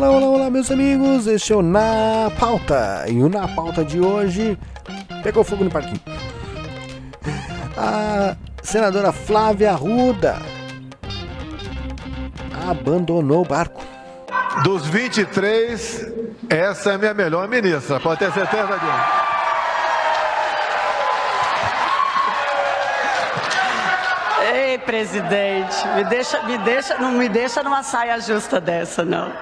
Olá, olá, olá, meus amigos. Este é o Na Pauta. E o Na Pauta de hoje pegou fogo no parquinho. A senadora Flávia Arruda abandonou o barco. Dos 23, essa é a minha melhor ministra, pode ter certeza disso. Ei, presidente, me deixa, me deixa, não me deixa numa saia justa dessa, não.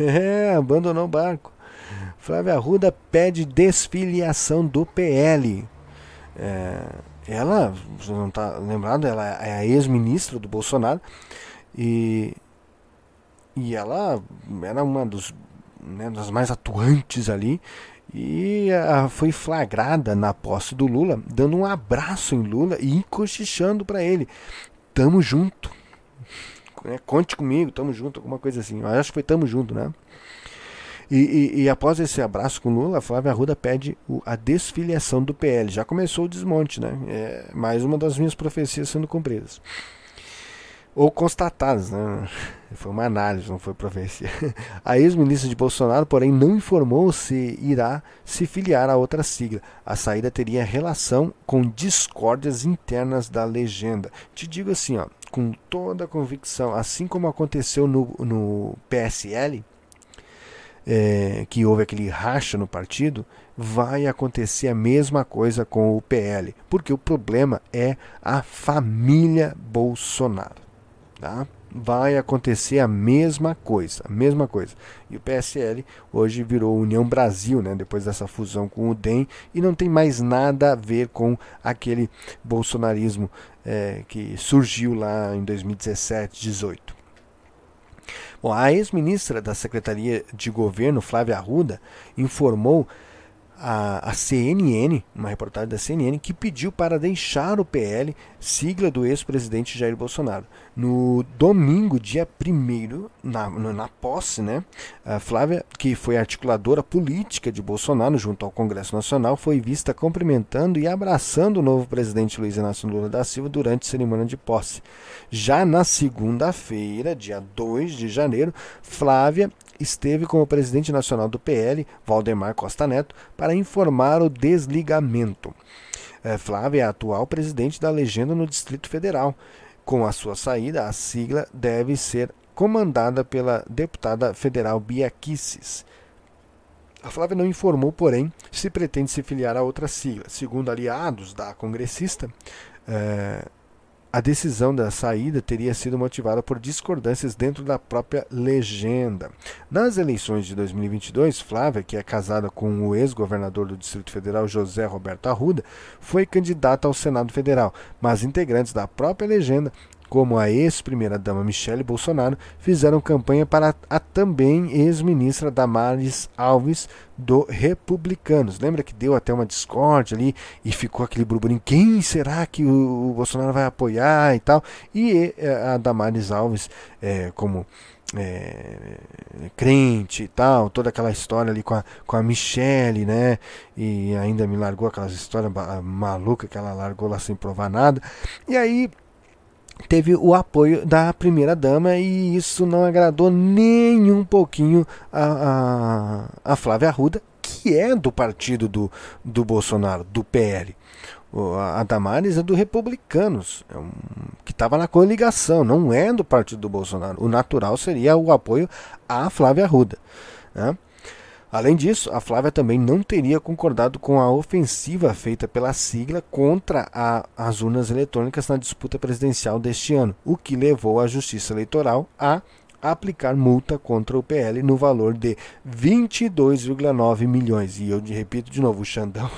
É, abandonou o barco. Flávia Arruda pede desfiliação do PL. É, ela, você não está lembrado, ela é a ex-ministra do Bolsonaro e, e ela era uma dos, né, das mais atuantes ali e foi flagrada na posse do Lula, dando um abraço em Lula e cochichando para ele: Tamo junto né? Conte comigo, tamo junto, alguma coisa assim. Eu acho que foi tamo junto, né? E, e, e, após esse abraço com Lula, Flávia Arruda pede o, a desfiliação do PL. Já começou o desmonte, né? É mais uma das minhas profecias sendo cumpridas. Ou constatadas, né? Foi uma análise, não foi profecia. A ex-ministra de Bolsonaro, porém, não informou se irá se filiar a outra sigla. A saída teria relação com discórdias internas da legenda. Te digo assim, ó, com toda a convicção, assim como aconteceu no, no PSL, é, que houve aquele racha no partido, vai acontecer a mesma coisa com o PL, porque o problema é a família Bolsonaro. Tá? Vai acontecer a mesma coisa, a mesma coisa. E o PSL hoje virou União Brasil, né, depois dessa fusão com o DEM, e não tem mais nada a ver com aquele bolsonarismo é, que surgiu lá em 2017, 18. Bom, a ex-ministra da Secretaria de Governo, Flávia Arruda, informou a, a CNN, uma reportagem da CNN, que pediu para deixar o PL, sigla do ex-presidente Jair Bolsonaro. No domingo, dia 1 na, na posse, né, a Flávia, que foi articuladora política de Bolsonaro junto ao Congresso Nacional, foi vista cumprimentando e abraçando o novo presidente Luiz Inácio Lula da Silva durante a cerimônia de posse. Já na segunda-feira, dia 2 de janeiro, Flávia esteve com o presidente nacional do PL, Valdemar Costa Neto, para informar o desligamento. É, Flávia é atual presidente da legenda no Distrito Federal. Com a sua saída, a sigla deve ser comandada pela deputada federal Bia Kisses. A Flávia não informou, porém, se pretende se filiar a outra sigla. Segundo aliados da congressista, é, a decisão da saída teria sido motivada por discordâncias dentro da própria legenda. Nas eleições de 2022, Flávia, que é casada com o ex-governador do Distrito Federal José Roberto Arruda, foi candidata ao Senado Federal, mas integrantes da própria legenda como a ex-primeira-dama Michele Bolsonaro, fizeram campanha para a também ex-ministra Damares Alves do Republicanos. Lembra que deu até uma discórdia ali e ficou aquele burburinho: quem será que o Bolsonaro vai apoiar e tal? E a Damares Alves, é, como é, crente e tal, toda aquela história ali com a, com a Michelle, né? E ainda me largou aquelas histórias malucas que ela largou lá sem provar nada. E aí teve o apoio da primeira dama e isso não agradou nem um pouquinho a, a, a Flávia Arruda, que é do partido do, do Bolsonaro, do PL. A Damares é do Republicanos, é um, que estava na coligação, não é do partido do Bolsonaro. O natural seria o apoio à Flávia Arruda. Né? Além disso, a Flávia também não teria concordado com a ofensiva feita pela sigla contra a, as urnas eletrônicas na disputa presidencial deste ano, o que levou a Justiça Eleitoral a aplicar multa contra o PL no valor de 22,9 milhões. E eu repito de novo, o Xandão,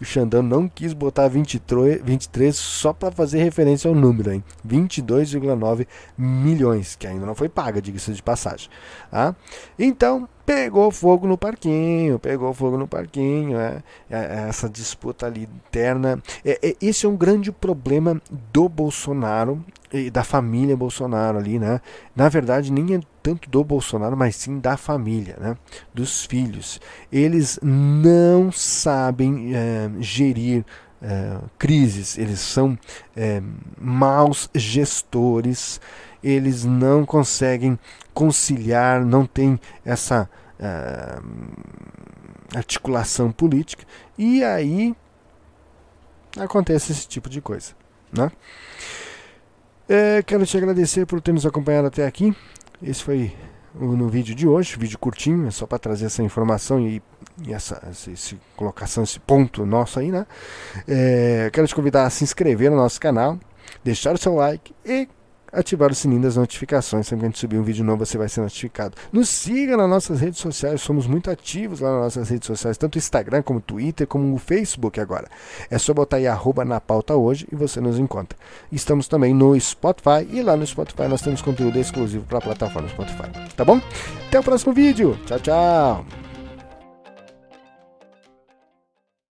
o Xandão não quis botar 23, 23 só para fazer referência ao número, hein? 22,9 milhões, que ainda não foi paga, diga-se de passagem. Tá? Então, pegou fogo no parquinho, pegou fogo no parquinho, é, é, é essa disputa ali interna. É, é, esse é um grande problema do Bolsonaro e da família Bolsonaro ali, né? Na verdade, nem é tanto do Bolsonaro, mas sim da família, né? Dos filhos. Eles não sabem é, gerir é, crises, eles são é, maus gestores, eles não conseguem conciliar, não tem essa uh, articulação política, e aí acontece esse tipo de coisa. Né? É, quero te agradecer por ter nos acompanhado até aqui. Esse foi o, no vídeo de hoje, vídeo curtinho, é só para trazer essa informação e, e essa, essa, essa, colocação, esse ponto nosso aí, né? É, quero te convidar a se inscrever no nosso canal, deixar o seu like e ativar o sininho das notificações. Sempre que a gente subir um vídeo novo, você vai ser notificado. Nos siga nas nossas redes sociais, somos muito ativos lá nas nossas redes sociais, tanto Instagram como Twitter, como o Facebook agora. É só botar aí arroba na pauta hoje e você nos encontra. Estamos também no Spotify e lá no Spotify nós temos conteúdo exclusivo para a plataforma Spotify. Tá bom? Até o próximo vídeo. Tchau, tchau.